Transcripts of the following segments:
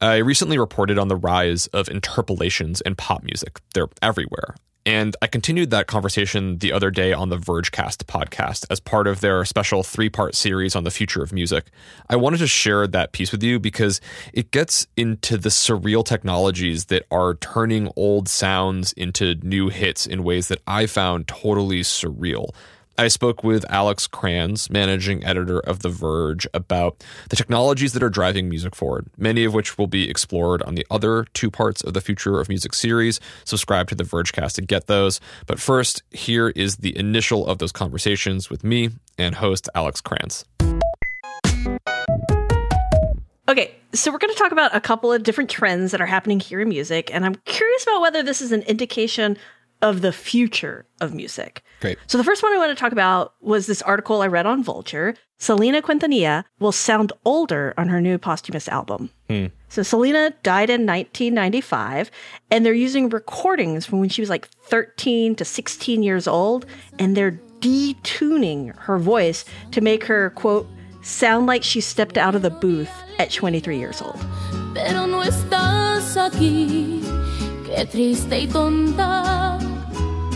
I recently reported on the rise of interpolations in pop music. They're everywhere. And I continued that conversation the other day on the Vergecast podcast as part of their special three part series on the future of music. I wanted to share that piece with you because it gets into the surreal technologies that are turning old sounds into new hits in ways that I found totally surreal. I spoke with Alex Cranz, managing editor of The Verge, about the technologies that are driving music forward, many of which will be explored on the other two parts of the Future of Music series. Subscribe to The Vergecast to get those. But first, here is the initial of those conversations with me and host Alex Cranz. Okay, so we're going to talk about a couple of different trends that are happening here in music, and I'm curious about whether this is an indication of the future of music. Great. So the first one I want to talk about was this article I read on Vulture. Selena Quintanilla will sound older on her new posthumous album. Hmm. So Selena died in 1995, and they're using recordings from when she was like 13 to 16 years old, and they're detuning her voice to make her quote sound like she stepped out of the booth at 23 years old. Qué triste y tonta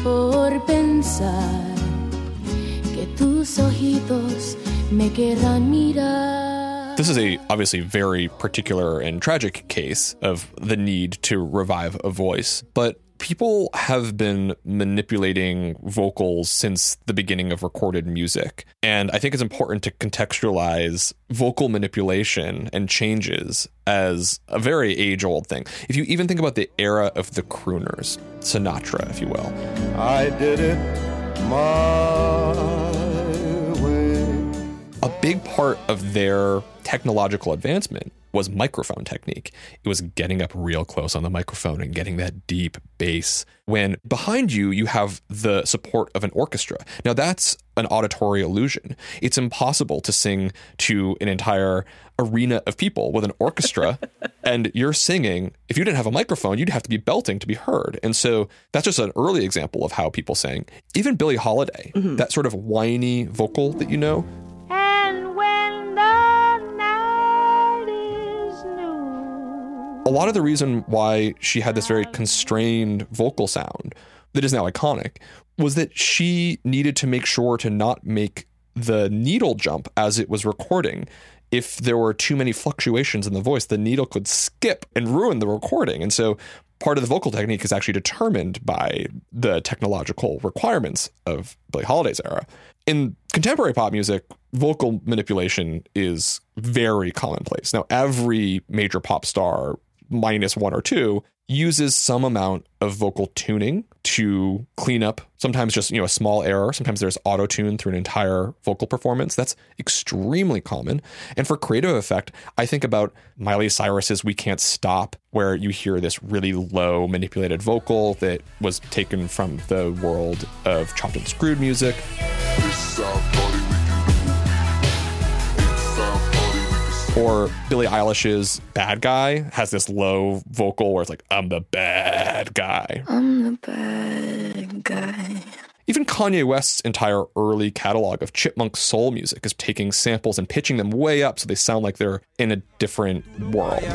por pensar que tus ojitos me querrán mirar. This is a obviously very particular and tragic case of the need to revive a voice, but people have been manipulating vocals since the beginning of recorded music. And I think it's important to contextualize vocal manipulation and changes as a very age old thing. If you even think about the era of the crooners, Sinatra, if you will. I did it my. A big part of their technological advancement was microphone technique. It was getting up real close on the microphone and getting that deep bass. When behind you, you have the support of an orchestra. Now, that's an auditory illusion. It's impossible to sing to an entire arena of people with an orchestra and you're singing. If you didn't have a microphone, you'd have to be belting to be heard. And so that's just an early example of how people sang. Even Billie Holiday, mm-hmm. that sort of whiny vocal that you know, a lot of the reason why she had this very constrained vocal sound that is now iconic was that she needed to make sure to not make the needle jump as it was recording. If there were too many fluctuations in the voice, the needle could skip and ruin the recording. And so part of the vocal technique is actually determined by the technological requirements of Billie Holiday's era. In contemporary pop music, vocal manipulation is very commonplace. Now, every major pop star, minus one or two, uses some amount of vocal tuning to clean up sometimes just you know a small error. Sometimes there's auto tune through an entire vocal performance. That's extremely common. And for creative effect i think about miley cyrus's we can't stop where you hear this really low manipulated vocal that was taken from the world of chopped and screwed music or Billie Eilish's Bad Guy has this low vocal where it's like, I'm the bad guy. I'm the bad guy. Even Kanye West's entire early catalog of chipmunk soul music is taking samples and pitching them way up so they sound like they're in a different world. You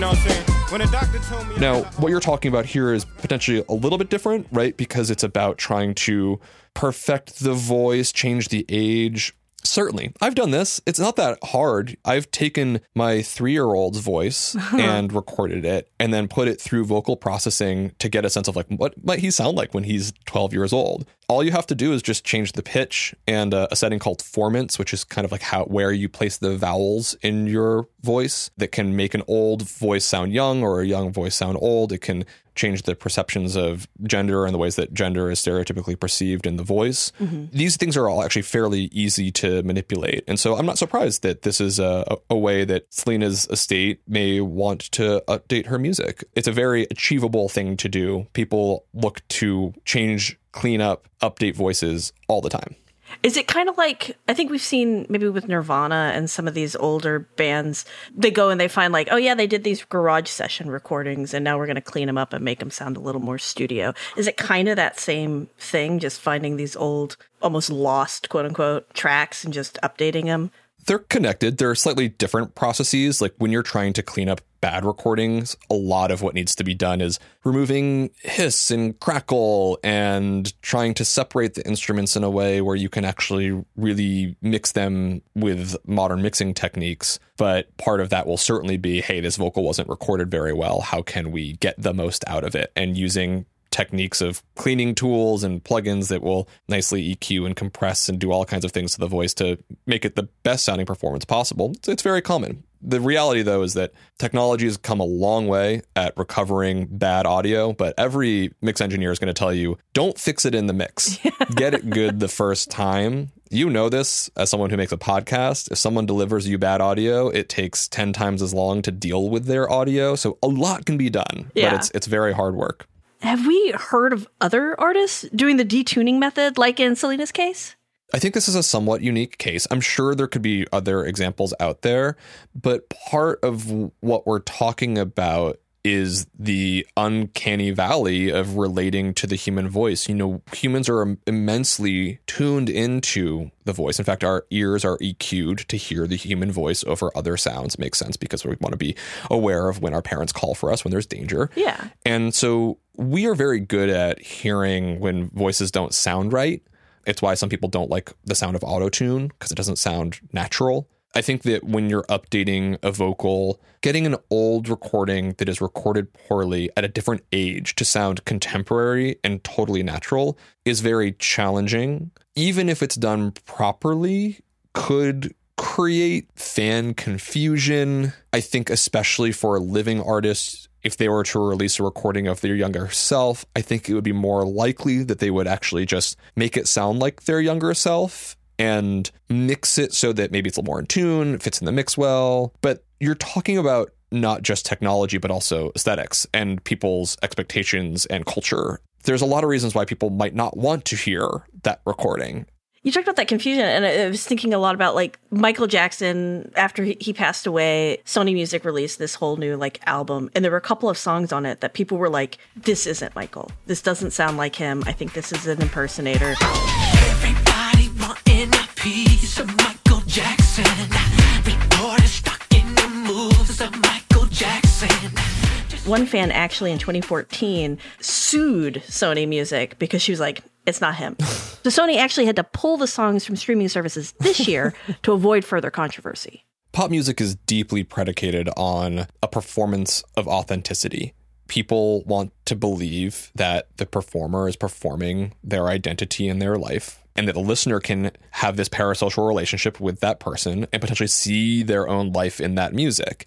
know what I'm saying? When a doctor told me Now, what you're talking about here is potentially a little bit different, right? Because it's about trying to perfect the voice, change the age. Certainly, I've done this. It's not that hard. I've taken my three year old's voice and recorded it and then put it through vocal processing to get a sense of like what might he sound like when he's 12 years old. All you have to do is just change the pitch and uh, a setting called formants, which is kind of like how where you place the vowels in your voice that can make an old voice sound young or a young voice sound old. It can change the perceptions of gender and the ways that gender is stereotypically perceived in the voice. These things are all actually fairly easy to manipulate. And so I'm not surprised that this is a, a way that Selena's estate may want to update her music. It's a very achievable thing to do. People look to change, clean up, update voices all the time. Is it kind of like I think we've seen maybe with Nirvana and some of these older bands, they go and they find like, oh yeah, they did these garage session recordings, and now we're going to clean them up and make them sound a little more studio. Is it kind of that same thing, just finding these old, almost lost quote unquote tracks and just updating them? they're connected. They're slightly different processes. Like when you're trying to clean up bad recordings, a lot of what needs to be done is removing hiss and crackle and trying to separate the instruments in a way where you can actually really mix them with modern mixing techniques. But part of that will certainly be hey, this vocal wasn't recorded very well. How can we get the most out of it? And using techniques of cleaning tools and plugins that will nicely EQ and compress and do all kinds of things to the voice to make it the best sounding performance possible. It's, very common. The reality, though, is that technology has come a long way at recovering bad audio, but every mix engineer is going to tell you don't fix it in the mix. Get it good the first time. You know this as someone who makes a podcast. If someone delivers you bad audio, it takes 10 times as long to deal with their audio. So a lot can be done, Yeah. but it's, it's very hard work. Have we heard of other artists doing the detuning method, like in Selena's case? I think this is a somewhat unique case. I'm sure there could be other examples out there, but part of what we're talking about is the uncanny valley of relating to the human voice. You know, humans are immensely tuned into the voice. In fact, our ears are EQ'd to hear the human voice over other sounds. Makes sense because we want to be aware of when our parents call for us when there's danger. Yeah. And so we are very good at hearing when voices don't sound right. It's why some people don't like the sound of autotune because it doesn't sound natural. I think that when you're updating a vocal, getting an old recording that is recorded poorly at a different age to sound contemporary and totally natural is very challenging. Even if it's done properly, could create fan confusion. I think, especially for living artists, if they were to release a recording of their younger self, I think it would be more likely that they would actually just make it sound like their younger self and mix it so that maybe it's a little more in tune, fits in the mix well. But you're talking about not just technology, but also aesthetics and people's expectations and culture. There's a lot of reasons why people might not want to hear that recording. You talked about that confusion, and I I was thinking a lot about like Michael Jackson. After he, he passed away, Sony Music released this whole new like album, and there were a couple of songs on it that people were like, "This isn't Michael. This doesn't sound like him. I think this is an impersonator." Everybody wanting a piece of Michael Jackson. Reporters stuck in the moves of Michael Jackson. One fan actually in 2014 sued Sony Music because she was like, "It's not him." so Sony actually had to pull the songs from streaming services this year to avoid further controversy. pop music is deeply predicated on a performance of authenticity. People want to believe that the performer is performing their identity in their life and that the listener can have this parasocial relationship with that person and potentially see their own life in that music.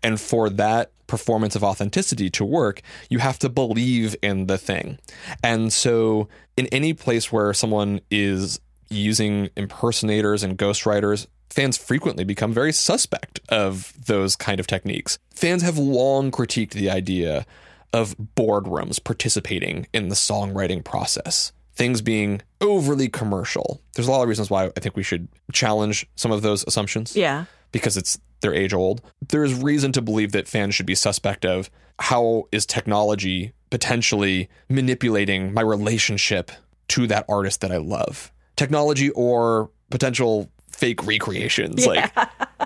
And for that performance of authenticity to work, you have to believe in the thing. And so, in any place where someone is using impersonators and ghostwriters, fans frequently become very suspect of those kind of techniques. Fans have long critiqued the idea of boardrooms participating in the songwriting process. Things being overly commercial. There's a lot of reasons why I think we should challenge some of those assumptions Yeah. because it's they're age old. There's reason to believe that fans should be suspect of how is technology potentially manipulating my relationship to that artist that I love. Technology or potential fake recreations. Like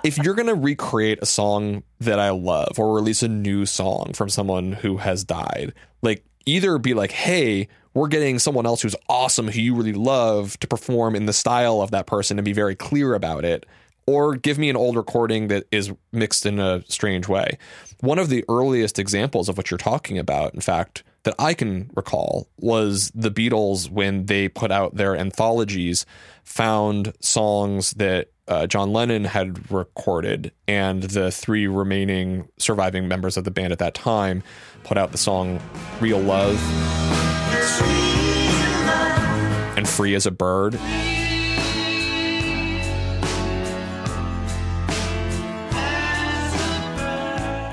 if you're going to recreate a song that I love or release a new song from someone who has died, like either be like, "Hey, we're getting someone else who's awesome who you really love to perform in the style of that person and be very clear about it." Or give me an old recording that is mixed in a strange way. One of the earliest examples of what you're talking about, in fact, that I can recall was the Beatles when they put out their anthologies, found songs that uh, John Lennon had recorded, and the three remaining surviving members of the band at that time put out the song Real Love and Free as a Bird.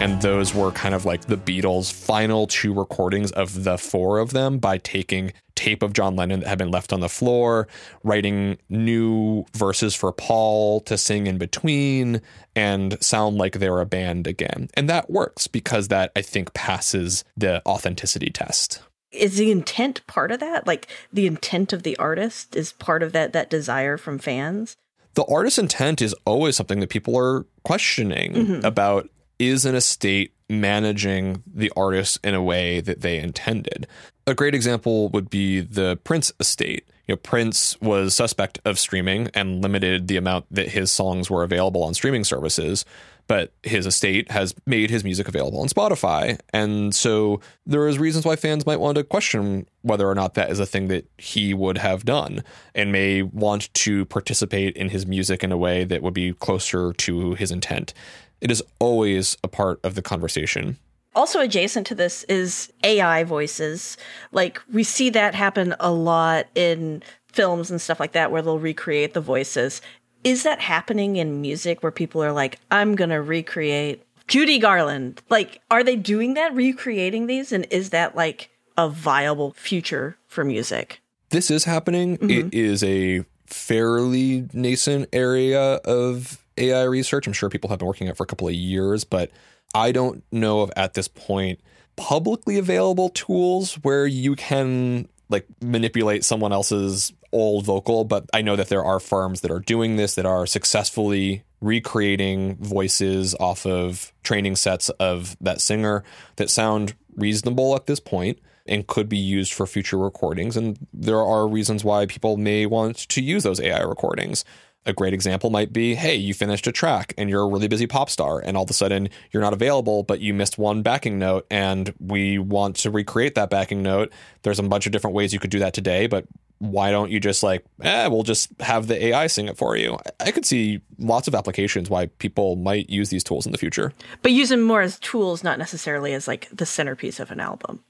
And those were kind of like the Beatles' final two recordings of the four of them by taking tape of John Lennon that had been left on the floor, writing new verses for Paul to sing in between and sound like they're a band again. And that works because that I think passes the authenticity test. Is the intent part of that? Like the intent of the artist is part of that that desire from fans? The artist's intent is always something that people are questioning mm-hmm. about is an estate managing the artist in a way that they intended. A great example would be the Prince estate. You know, Prince was suspect of streaming and limited the amount that his songs were available on streaming services, but his estate has made his music available on Spotify. And so there is reasons why fans might want to question whether or not that is a thing that he would have done and may want to participate in his music in a way that would be closer to his intent. It is always a part of the conversation. Also, adjacent to this is AI voices. Like, we see that happen a lot in films and stuff like that where they'll recreate the voices. Is that happening in music where people are like, I'm going to recreate Judy Garland? Like, are they doing that, recreating these? And is that like a viable future for music? This is happening. It mm-hmm. is a fairly nascent area of AI research. I'm sure people have been working on it for a couple of years, but I don't know of at this point publicly available tools where you can like manipulate someone else's old vocal, but I know that there are firms that are doing this that are successfully recreating voices off of training sets of that singer that sound reasonable at this point and could be used for future recordings. And there are reasons why people may want to use those AI recordings. A great example might be hey, you finished a track and you're a really busy pop star, and all of a sudden you're not available, but you missed one backing note, and we want to recreate that backing note. There's a bunch of different ways you could do that today, but why don't you just like, eh, we'll just have the AI sing it for you? I- could see lots of applications why people might use these tools in the future. But use them more as tools, not necessarily as like the centerpiece of an album.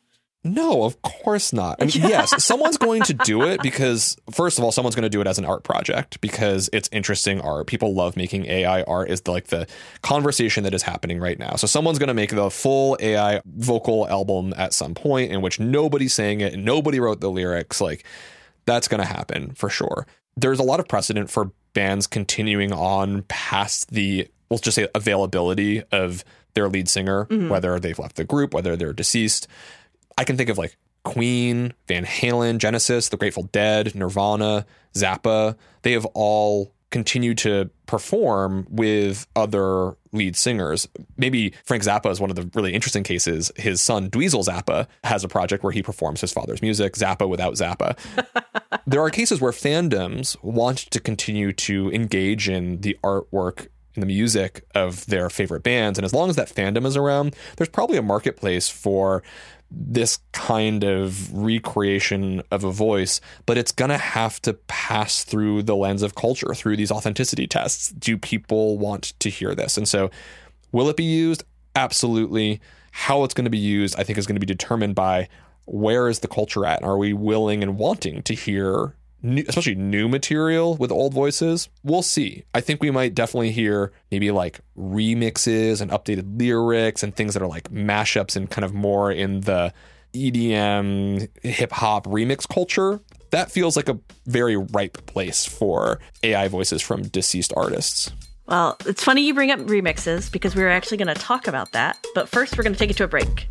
No, of course not. I mean, yes, someone's going to do it because, first of all, someone's going to do it as an art project because it's interesting art. People love making AI art. Is like the conversation that is happening right now. So someone's going to make the full AI vocal album at some point in which nobody's saying it nobody wrote the lyrics. Like that's going to happen for sure. There's a lot of precedent for bands continuing on past the, let's just say, availability of their lead singer, mm-hmm. whether they've left the group, whether they're deceased. I can think of like Queen, Van Halen, Genesis, The Grateful Dead, Nirvana, Zappa. They have all continued to perform with other lead singers. Maybe Frank Zappa is one of the really interesting cases. His son, Dweezil Zappa, has a project where he performs his father's music, Zappa without Zappa. there are cases where fandoms want to continue to engage in the artwork and the music of their favorite bands. And as long as that fandom is around, there's probably a marketplace for this kind of recreation of a voice, but it's going to have to pass through the lens of culture, through these authenticity tests. Do people want to hear this? And so, will it be used? Absolutely. How it's going to be used, I think, is going to be determined by where is the culture at? Are we willing and wanting to hear, new, especially new material with old voices? We'll see. I think we might definitely hear maybe like remixes and updated lyrics and things that are like mashups and kind of more in the EDM hip hop remix culture. That feels like a very ripe place for AI voices from deceased artists. Well, it's funny you bring up remixes because we were actually going to talk about that. But first, we're going to take it to a break.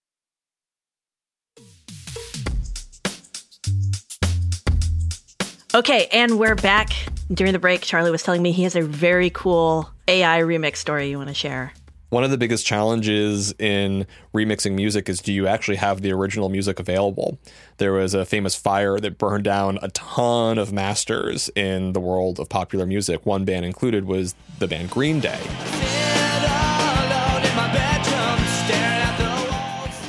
Okay, and we're back. During the break, Charlie was telling me he has a very cool AI remix story you want to share. One of the biggest challenges in remixing music is do you actually have the original music available? There was a famous fire that burned down a ton of masters in the world of popular music. One band included was the band Green Day.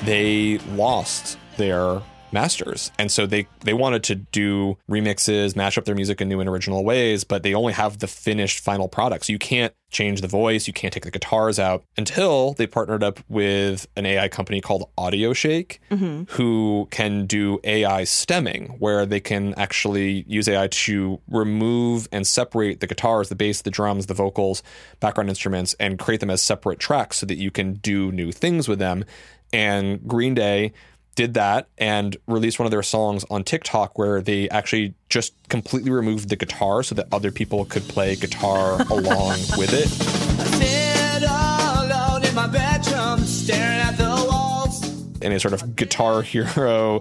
They lost their masters. And so they they wanted to do remixes, mash up their music in new and original ways, but they only have the finished final product. So you can't change the voice, you can't take the guitars out until they partnered up with an AI company called AudioShake, mm-hmm. who can do AI stemming, where they can actually use AI to remove and separate the guitars, the bass, the drums, the vocals, background instruments, and create them as separate tracks so that you can do new things with them. And Green Day did that and released one of their songs on TikTok where they actually just completely removed the guitar so that other people could play guitar along with it. In a sort of guitar hero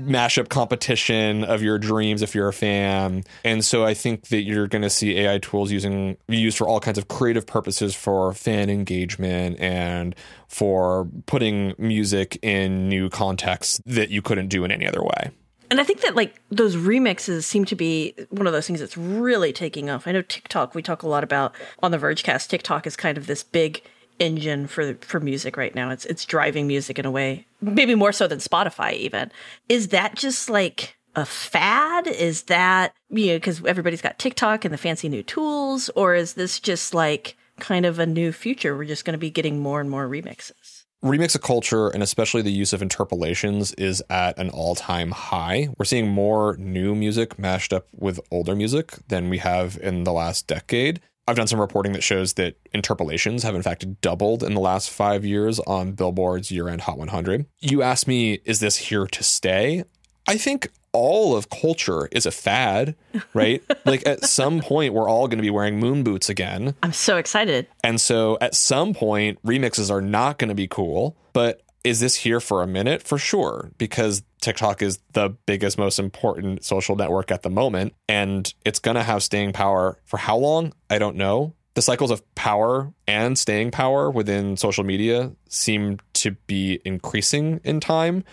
mashup competition of your dreams if you're a fan. And so I think that you're going to see AI tools using used for all kinds of creative purposes for fan engagement and for putting music in new contexts that you couldn't do in any other way. And I think that like those remixes seem to be one of those things that's really taking off. I know TikTok, we talk a lot about on the Vergecast, TikTok is kind of this big engine for for music right now. It's it's driving music in a way, maybe more so than Spotify even. Is that just like a fad? Is that you know because everybody's got TikTok and the fancy new tools, or is this just like kind of a new future? We're just going to be getting more and more remixes. Remix culture and especially the use of interpolations is at an all time high. We're seeing more new music mashed up with older music than we have in the last decade. I've done some reporting that shows that interpolations have in fact doubled in the last five years on Billboard's year end Hot 100. You ask me, is this here to stay? I think all of culture is a fad, right? like at some point, we're all going to be wearing moon boots again. I'm so excited. And so at some point, remixes are not going to be cool. But is this here for a minute? For sure, because TikTok is the biggest, most important social network at the moment. And it's going to have staying power for how long? I don't know. The cycles of power and staying power within social media seem to be increasing in time.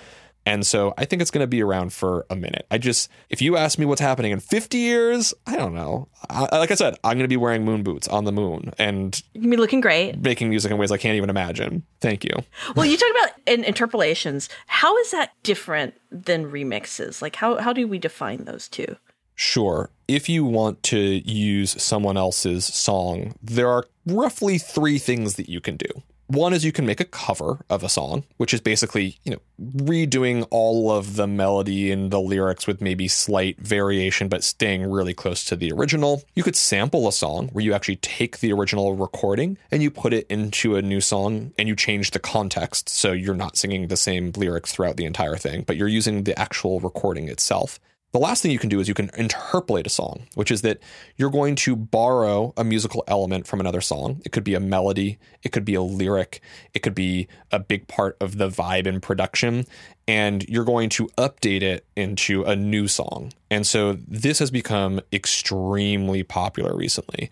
And so I think it's going to be around for a minute. I just, if you ask me what's happening in 50 years, I don't know. I, like I said, I'm going to be wearing moon boots on the moon and be looking great. making music in ways I can't even imagine. Thank you. Well, you talked about in interpolations. How is that different than remixes? Like, how how do we define those two? Sure. If you want to use someone else's song, there are roughly three things that you can do. One is you can make a cover of a song, which is basically, you know, redoing all of the melody and the lyrics with maybe slight variation, but staying really close to the original. You could sample a song where you actually take the original recording and you put it into a new song and you change the context. So you're not singing the same lyrics throughout the entire thing, but you're using the actual recording itself. The last thing you can do is you can interpolate a song, which is that you're going to borrow a musical element from another song. It could be a melody, it could be a lyric, it could be a big part of the vibe and production, and you're going to update it into a new song. And so this has become extremely popular recently.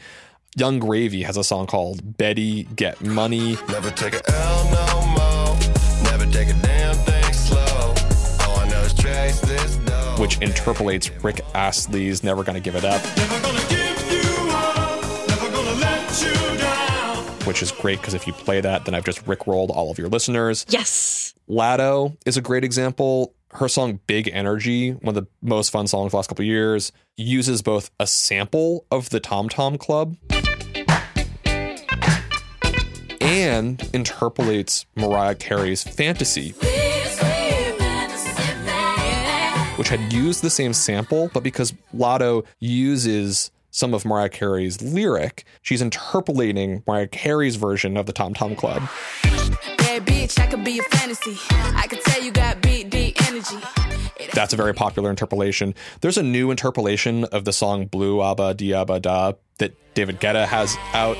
Yung Gravy has a song called Betty Get Money. Never take a L no more. Never take a damn thing slow. All I know is chase this. Which interpolates Rick Astley's Never Gonna Give It Up, Never gonna give you up, never gonna let you down. which is great because if you play that, then I've just rickrolled all of your listeners. Yes. Latto is a great example. Her song Big Energy, one of the most fun songs the last couple of years, uses both a sample of the Tom Tom Club and interpolates Mariah Carey's Fantasy. Had used the same sample, but because Latto uses some of Mariah Carey's lyric, she's interpolating Mariah Carey's version of the Tom Tom Club. Bad bitch, I could be a fantasy. I could tell you got big, deep energy. That's a very popular interpolation. There's a new interpolation of the song Blue Abba Diaba Da that David Guetta has out.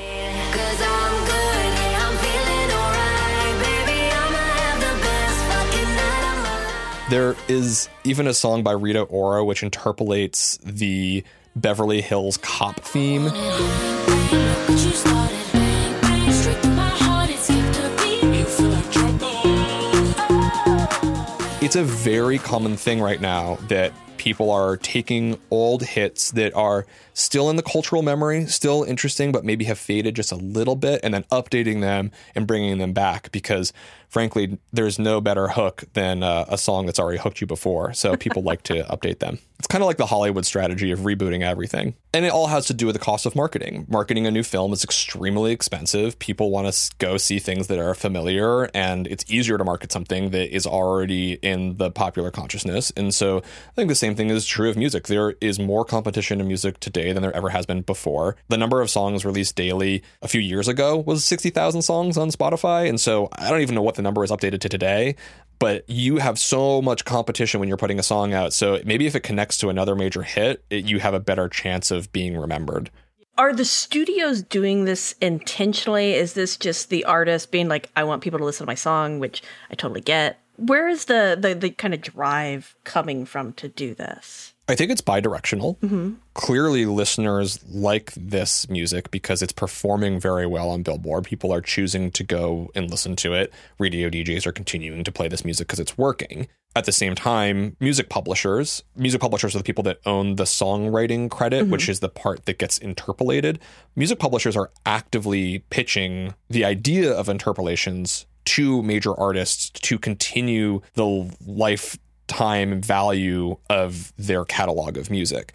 There is even a song by Rita Ora which interpolates the Beverly Hills cop theme. It's a very common thing right now that people are taking old hits that are still in the cultural memory, still interesting, but maybe have faded just a little bit, and then updating them and bringing them back because, frankly, there's no better hook than uh, a song that's already hooked you before. So people like to update them. It's kind of like the Hollywood strategy of rebooting everything. And it all has to do with the cost of marketing. Marketing a new film is extremely expensive. People want to go see things that are familiar, and it's easier to market something that is already in the popular consciousness. And so I think the same thing is true of music. There is more competition in music today than there ever has been before. The number of songs released daily a few years ago was 60,000 songs on Spotify. And so I don't even know what the number is updated to today. But you have so much competition when you're putting a song out. So maybe if it connects to another major hit, it, you have a better chance of being remembered. Are the studios doing this intentionally? Is this just the artist being like, I want people to listen to my song, which I totally get? Where is the the, the kind of drive coming from to do this? I think it's bi-directional. Mm-hmm. Clearly, listeners like this music because it's performing very well on Billboard. People are choosing to go and listen to it. Radio DJs are continuing to play this music because it's working. At the same time, music publishers, music publishers are the people that own the songwriting credit, mm-hmm. which is the part that gets interpolated. Music publishers are actively pitching the idea of interpolations to major artists to continue the lifetime value of their catalog of music.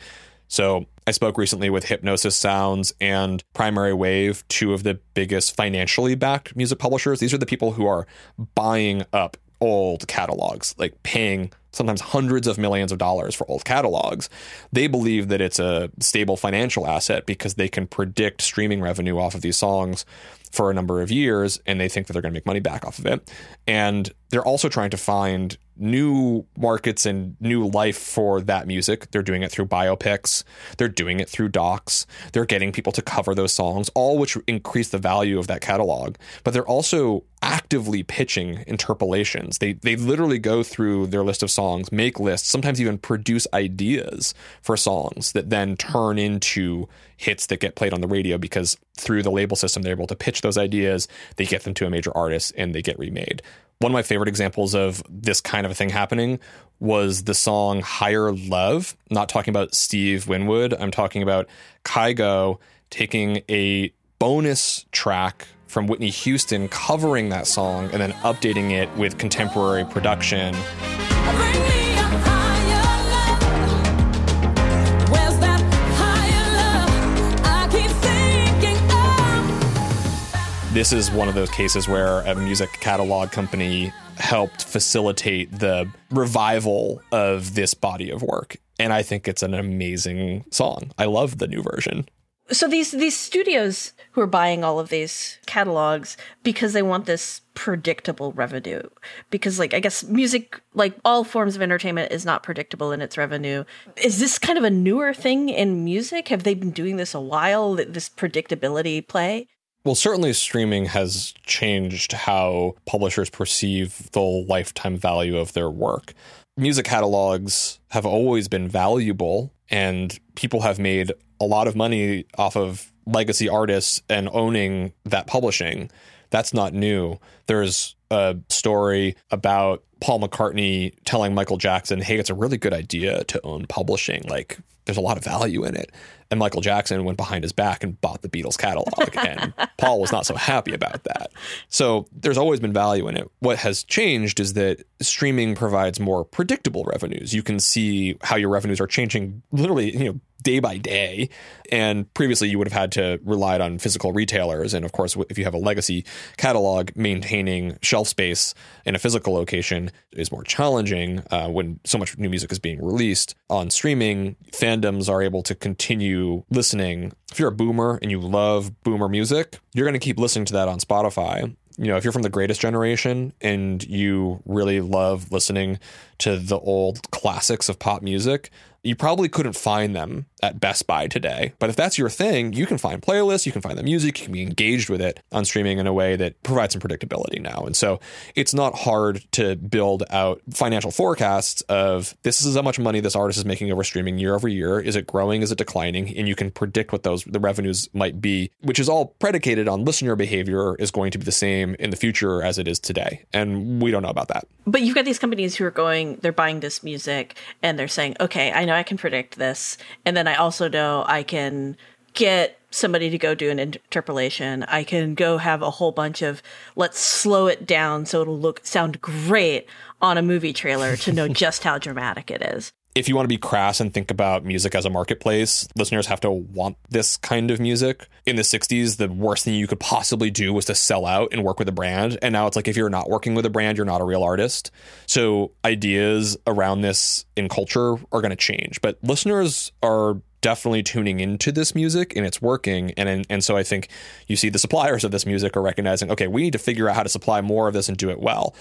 So I spoke recently with Hipgnosis Sounds and Primary Wave, two of the biggest financially backed music publishers. These are the people who are buying up old catalogs, like paying sometimes hundreds of millions of dollars for old catalogs. They believe that it's a stable financial asset because they can predict streaming revenue off of these songs for a number of years and they think that they're going to make money back off of it. And they're also trying to find new markets and new life for that music. They're doing it through biopics, they're doing it through docs, they're getting people to cover those songs, all which increase the value of that catalog. But they're also actively pitching interpolations. They they literally go through their list of songs, make lists, sometimes even produce ideas for songs that then turn into hits that get played on the radio because through the label system they're able to pitch those ideas, they get them to a major artist and they get remade. One of my favorite examples of this kind of a thing happening was the song Higher Love. Not talking about Steve Winwood. I'm talking about Kygo taking a bonus track from Whitney Houston covering that song and then updating it with contemporary production. This is one of those cases where a music catalog company helped facilitate the revival of this body of work. And I think it's an amazing song. I love the new version. So these these studios who are buying all of these catalogs because they want this predictable revenue because like I guess music like all forms of entertainment is not predictable in its revenue. Is this kind of a newer thing in music? Have they been doing this a while this predictability play? Well, certainly streaming has changed how publishers perceive the lifetime value of their work. Music catalogs have always been valuable, and people have made a lot of money off of legacy artists and owning that publishing. That's not new. There's a story about Paul McCartney telling Michael Jackson, hey, it's a really good idea to own publishing. Like, there's a lot of value in it. And Michael Jackson went behind his back and bought the Beatles catalog. and Paul was not so happy about that. So there's always been value in it. What has changed is that streaming provides more predictable revenues. You can see how your revenues are changing literally, you know, day by day. And previously, you would have had to relied on physical retailers. And of course, if you have a legacy catalog, maintaining shelf space in a physical location is more challenging uh, when so much new music is being released on streaming. Fandoms are able to continue listening. If you're a boomer and you love boomer music, you're going to keep listening to that on Spotify you know, if you're from the greatest generation and you really love listening to the old classics of pop music, you probably couldn't find them at Best Buy today. But if that's your thing, you can find playlists, you can find the music, you can be engaged with it on streaming in a way that provides some predictability now. And so it's not hard to build out financial forecasts of this is how much money this artist is making over streaming year over year. Is it growing? Is it declining? And you can predict what those the revenues might be, which is all predicated on listener behavior is going to be the same in the future as it is today. And we don't know about that. But you've got these companies who are going, they're buying this music and they're saying, okay, I know I can predict this. And then I also know I can get somebody to go do an interpolation. I can go have a whole bunch of let's slow it down so it'll look sound great on a movie trailer to know just how dramatic it is. If you want to be crass and think about music as a marketplace, listeners have to want this kind of music. In the 60s, the worst thing you could possibly do was to sell out and work with a brand. And now it's like if you're not working with a brand, you're not a real artist. So ideas around this in culture are going to change. But listeners are definitely tuning into this music and it's working and and and so I think you see the suppliers of this music are recognizing okay we need to figure out how to supply more of this and do it well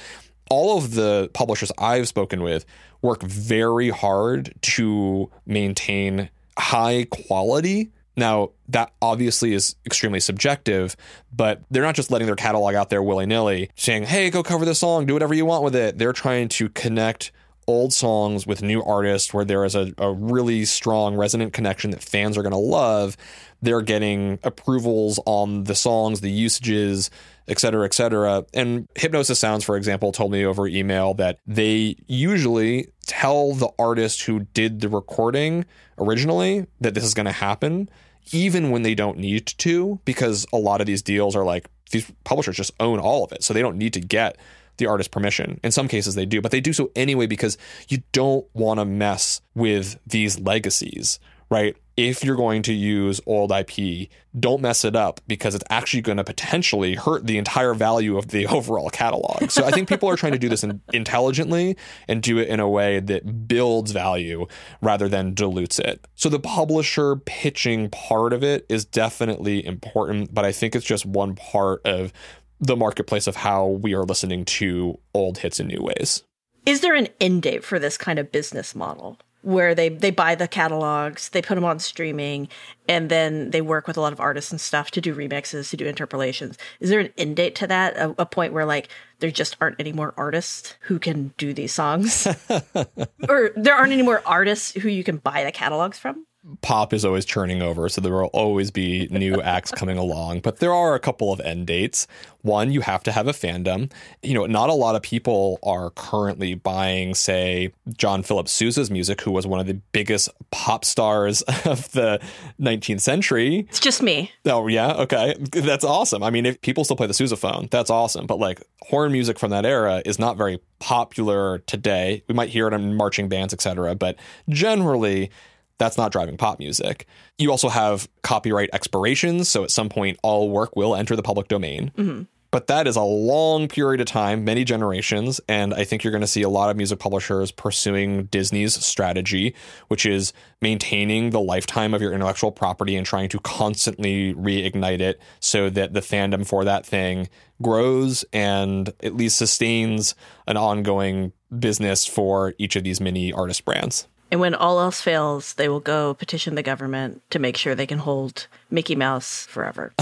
all of the publishers I've spoken with work very hard to maintain high quality. Now, that obviously is extremely subjective, but they're not just letting their catalog out there willy nilly, saying, hey, go cover this song, do whatever you want with it. They're trying to connect old songs with new artists where there is a, a really strong resonant connection that fans are going to love. They're getting approvals on the songs, the usages, et cetera, et cetera. And Hipgnosis Sounds, for example, told me over email that they usually tell the artist who did the recording originally that this is going to happen, even when they don't need to, because a lot of these deals are like these publishers just own all of it. So they don't need to get the artist permission. In some cases, they do, but they do so anyway because you don't want to mess with these legacies, right? If you're going to use old IP, don't mess it up because it's actually going to potentially hurt the entire value of the overall catalog. So I think people are trying to do this in, intelligently and do it in a way that builds value rather than dilutes it. So the publisher pitching part of it is definitely important, but I think it's just one part of the marketplace of how we are listening to old hits in new ways. Is there an end date for this kind of business model where they they buy the catalogs, they put them on streaming, and then they work with a lot of artists and stuff to do remixes, to do interpolations? Is there an end date to that? A, a point where like there just aren't any more artists who can do these songs, or there aren't any more artists who you can buy the catalogs from? Pop is always churning over, so there will always be new acts coming along. But there are a couple of end dates. One, you have to have a fandom. You know, not a lot of people are currently buying, say, John Philip Sousa's music, who was one of the biggest pop stars of the 19th century. It's just me. Oh yeah, okay, that's awesome. I mean, if people still play the sousaphone, that's awesome. But like horn music from that era is not very popular today. We might hear it in marching bands, etc. But generally, that's not driving pop music. You also have copyright expirations, so at some point, all work will enter the public domain. Mm-hmm. But that is a long period of time, many generations, and I think you're going to see a lot of music publishers pursuing Disney's strategy, which is maintaining the lifetime of your intellectual property and trying to constantly reignite it so that the fandom for that thing grows and at least sustains an ongoing business for each of these mini artist brands. And when all else fails, they will go petition the government to make sure they can hold Mickey Mouse forever.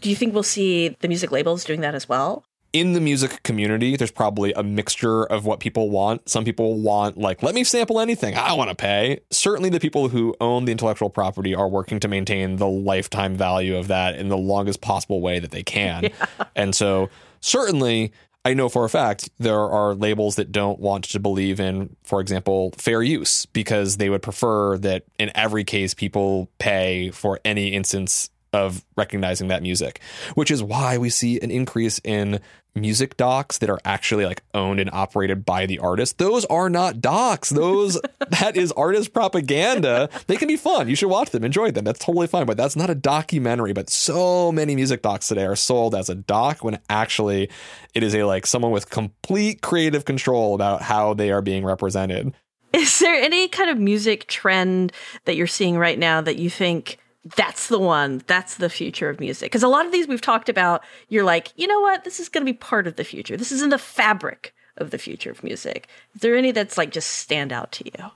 Do you think we'll see the music labels doing that as well? in the music community, there's probably a mixture of what people want. Some people want, like, let me sample anything. I want to pay. Certainly, the people who own the intellectual property are working to maintain the lifetime value of that in the longest possible way that they can. And so, certainly, I know for a fact there are labels that don't want to believe in, for example, fair use because they would prefer that in every case people pay for any instance of recognizing that music, which is why we see an increase in music docs that are actually like owned and operated by the artist. Those are not docs. Those that is artist propaganda. They can be fun. You should watch them, enjoy them. That's totally fine. But that's not a documentary. But so many music docs today are sold as a doc when actually it is a like someone with complete creative control about how they are being represented. Is there any kind of music trend that you're seeing right now that you think that's the one, that's the future of music? Because a lot of these we've talked about, you're like, you know what, this is going to be part of the future. This is in the fabric of the future of music. Is there any that's like just stand out to you?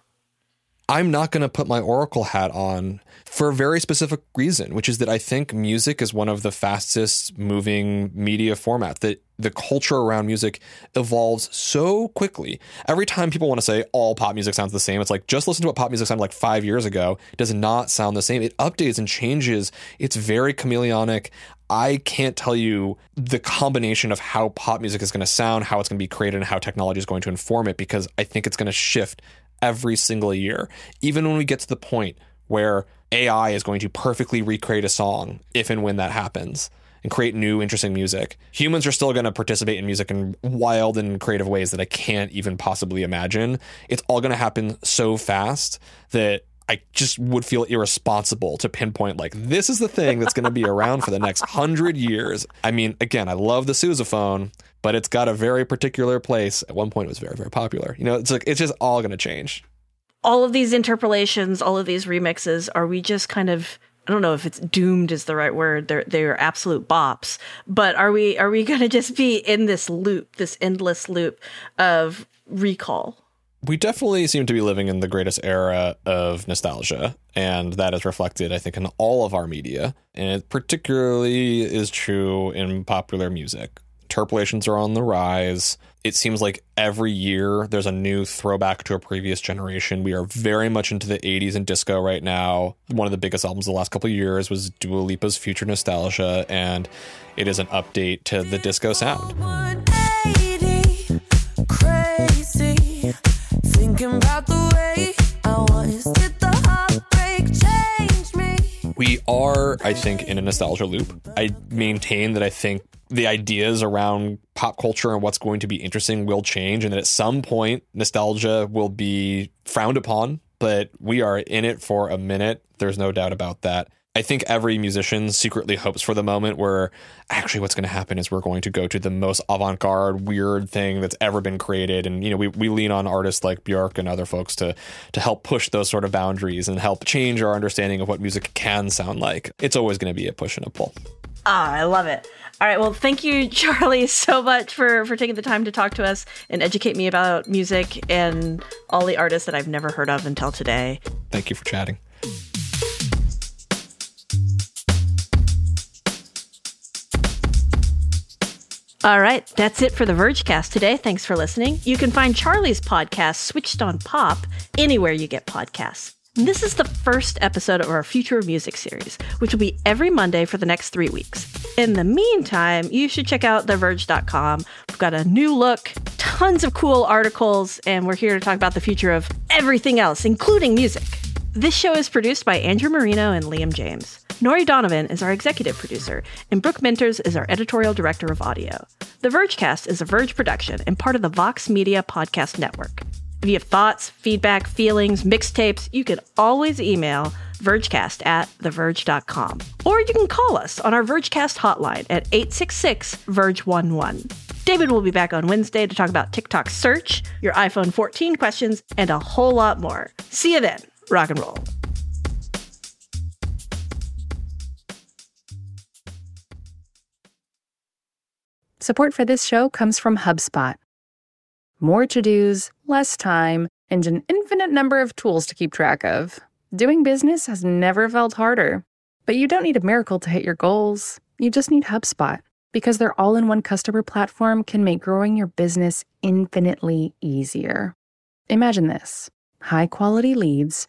I'm not going to put my Oracle hat on for a very specific reason, which is that I think music is one of the fastest moving media formats. That the culture around music evolves so quickly. Every time people want to say all pop music sounds the same, it's like just listen to what pop music sounded like five years ago. It does not sound the same. It updates and changes. It's very chameleonic. I can't tell you the combination of how pop music is going to sound, how it's going to be created, and how technology is going to inform it because I think it's going to shift every single year. Even when we get to the point where AI is going to perfectly recreate a song, if and when that happens, and create new, interesting music, humans are still going to participate in music in wild and creative ways that I can't even possibly imagine. It's all going to happen so fast that I just would feel irresponsible to pinpoint like this is the thing that's going to be around for the next hundred years. I mean, again, I love the sousaphone, but it's got a very particular place. At one point, it was very, very popular. You know, it's like it's just all going to change. All of these interpolations, all of these remixes, are we just kind of I don't know if it's doomed is the right word. They're they're absolute bops. But are we are we gonna just be in this loop, this endless loop of recall? we definitely seem to be living in the greatest era of nostalgia, and that is reflected, I think, in all of our media. And it particularly is true in popular music. Interpolations are on the rise. It seems like every year there's a new throwback to a previous generation. We are very much into the 80s and disco right now. One of the biggest albums the last couple years was Dua Lipa's Future Nostalgia, and it is an update to the disco sound. crazy. Thinking about the way I. Are, I think, in a nostalgia loop. I maintain that I think the ideas around pop culture and what's going to be interesting will change, and that at some point, nostalgia will be frowned upon, but we are in it for a minute. There's no doubt about that. I think every musician secretly hopes for the moment where actually what's going to happen is we're going to go to the most avant-garde weird thing that's ever been created and you know we, we lean on artists like Björk and other folks to to help push those sort of boundaries and help change our understanding of what music can sound like. It's always going to be a push and a pull. Ah, I love it. All right, well, thank you, Charlie, so much for for taking the time to talk to us and educate me about music and all the artists that I've never heard of until today. Thank you for chatting. All right, that's it for the Vergecast today. Thanks for listening. You can find Charlie's podcast, Switched on Pop, anywhere you get podcasts. This is the first episode of our Future Music series, which will be every Monday for the next three weeks. In the meantime, you should check out TheVerge.com. We've got a new look, tons of cool articles, and we're here to talk about the future of everything else, including music. This show is produced by Andrew Marino and Liam James. Nori Donovan is our executive producer, and Brooke Minters is our editorial director of audio. The Vergecast is a Verge production and part of the Vox Media Podcast Network. If you have thoughts, feedback, feelings, mixtapes, you can always email vergecast at theverge.com. Or you can call us on our Vergecast hotline at 866 Verge11. David will be back on Wednesday to talk about TikTok search, your iPhone 14 questions, and a whole lot more. See you then. Rock and roll. Support for this show comes from HubSpot. More to dos, less time, and an infinite number of tools to keep track of. Doing business has never felt harder. But you don't need a miracle to hit your goals. You just need HubSpot because their all in one customer platform can make growing your business infinitely easier. Imagine this high quality leads,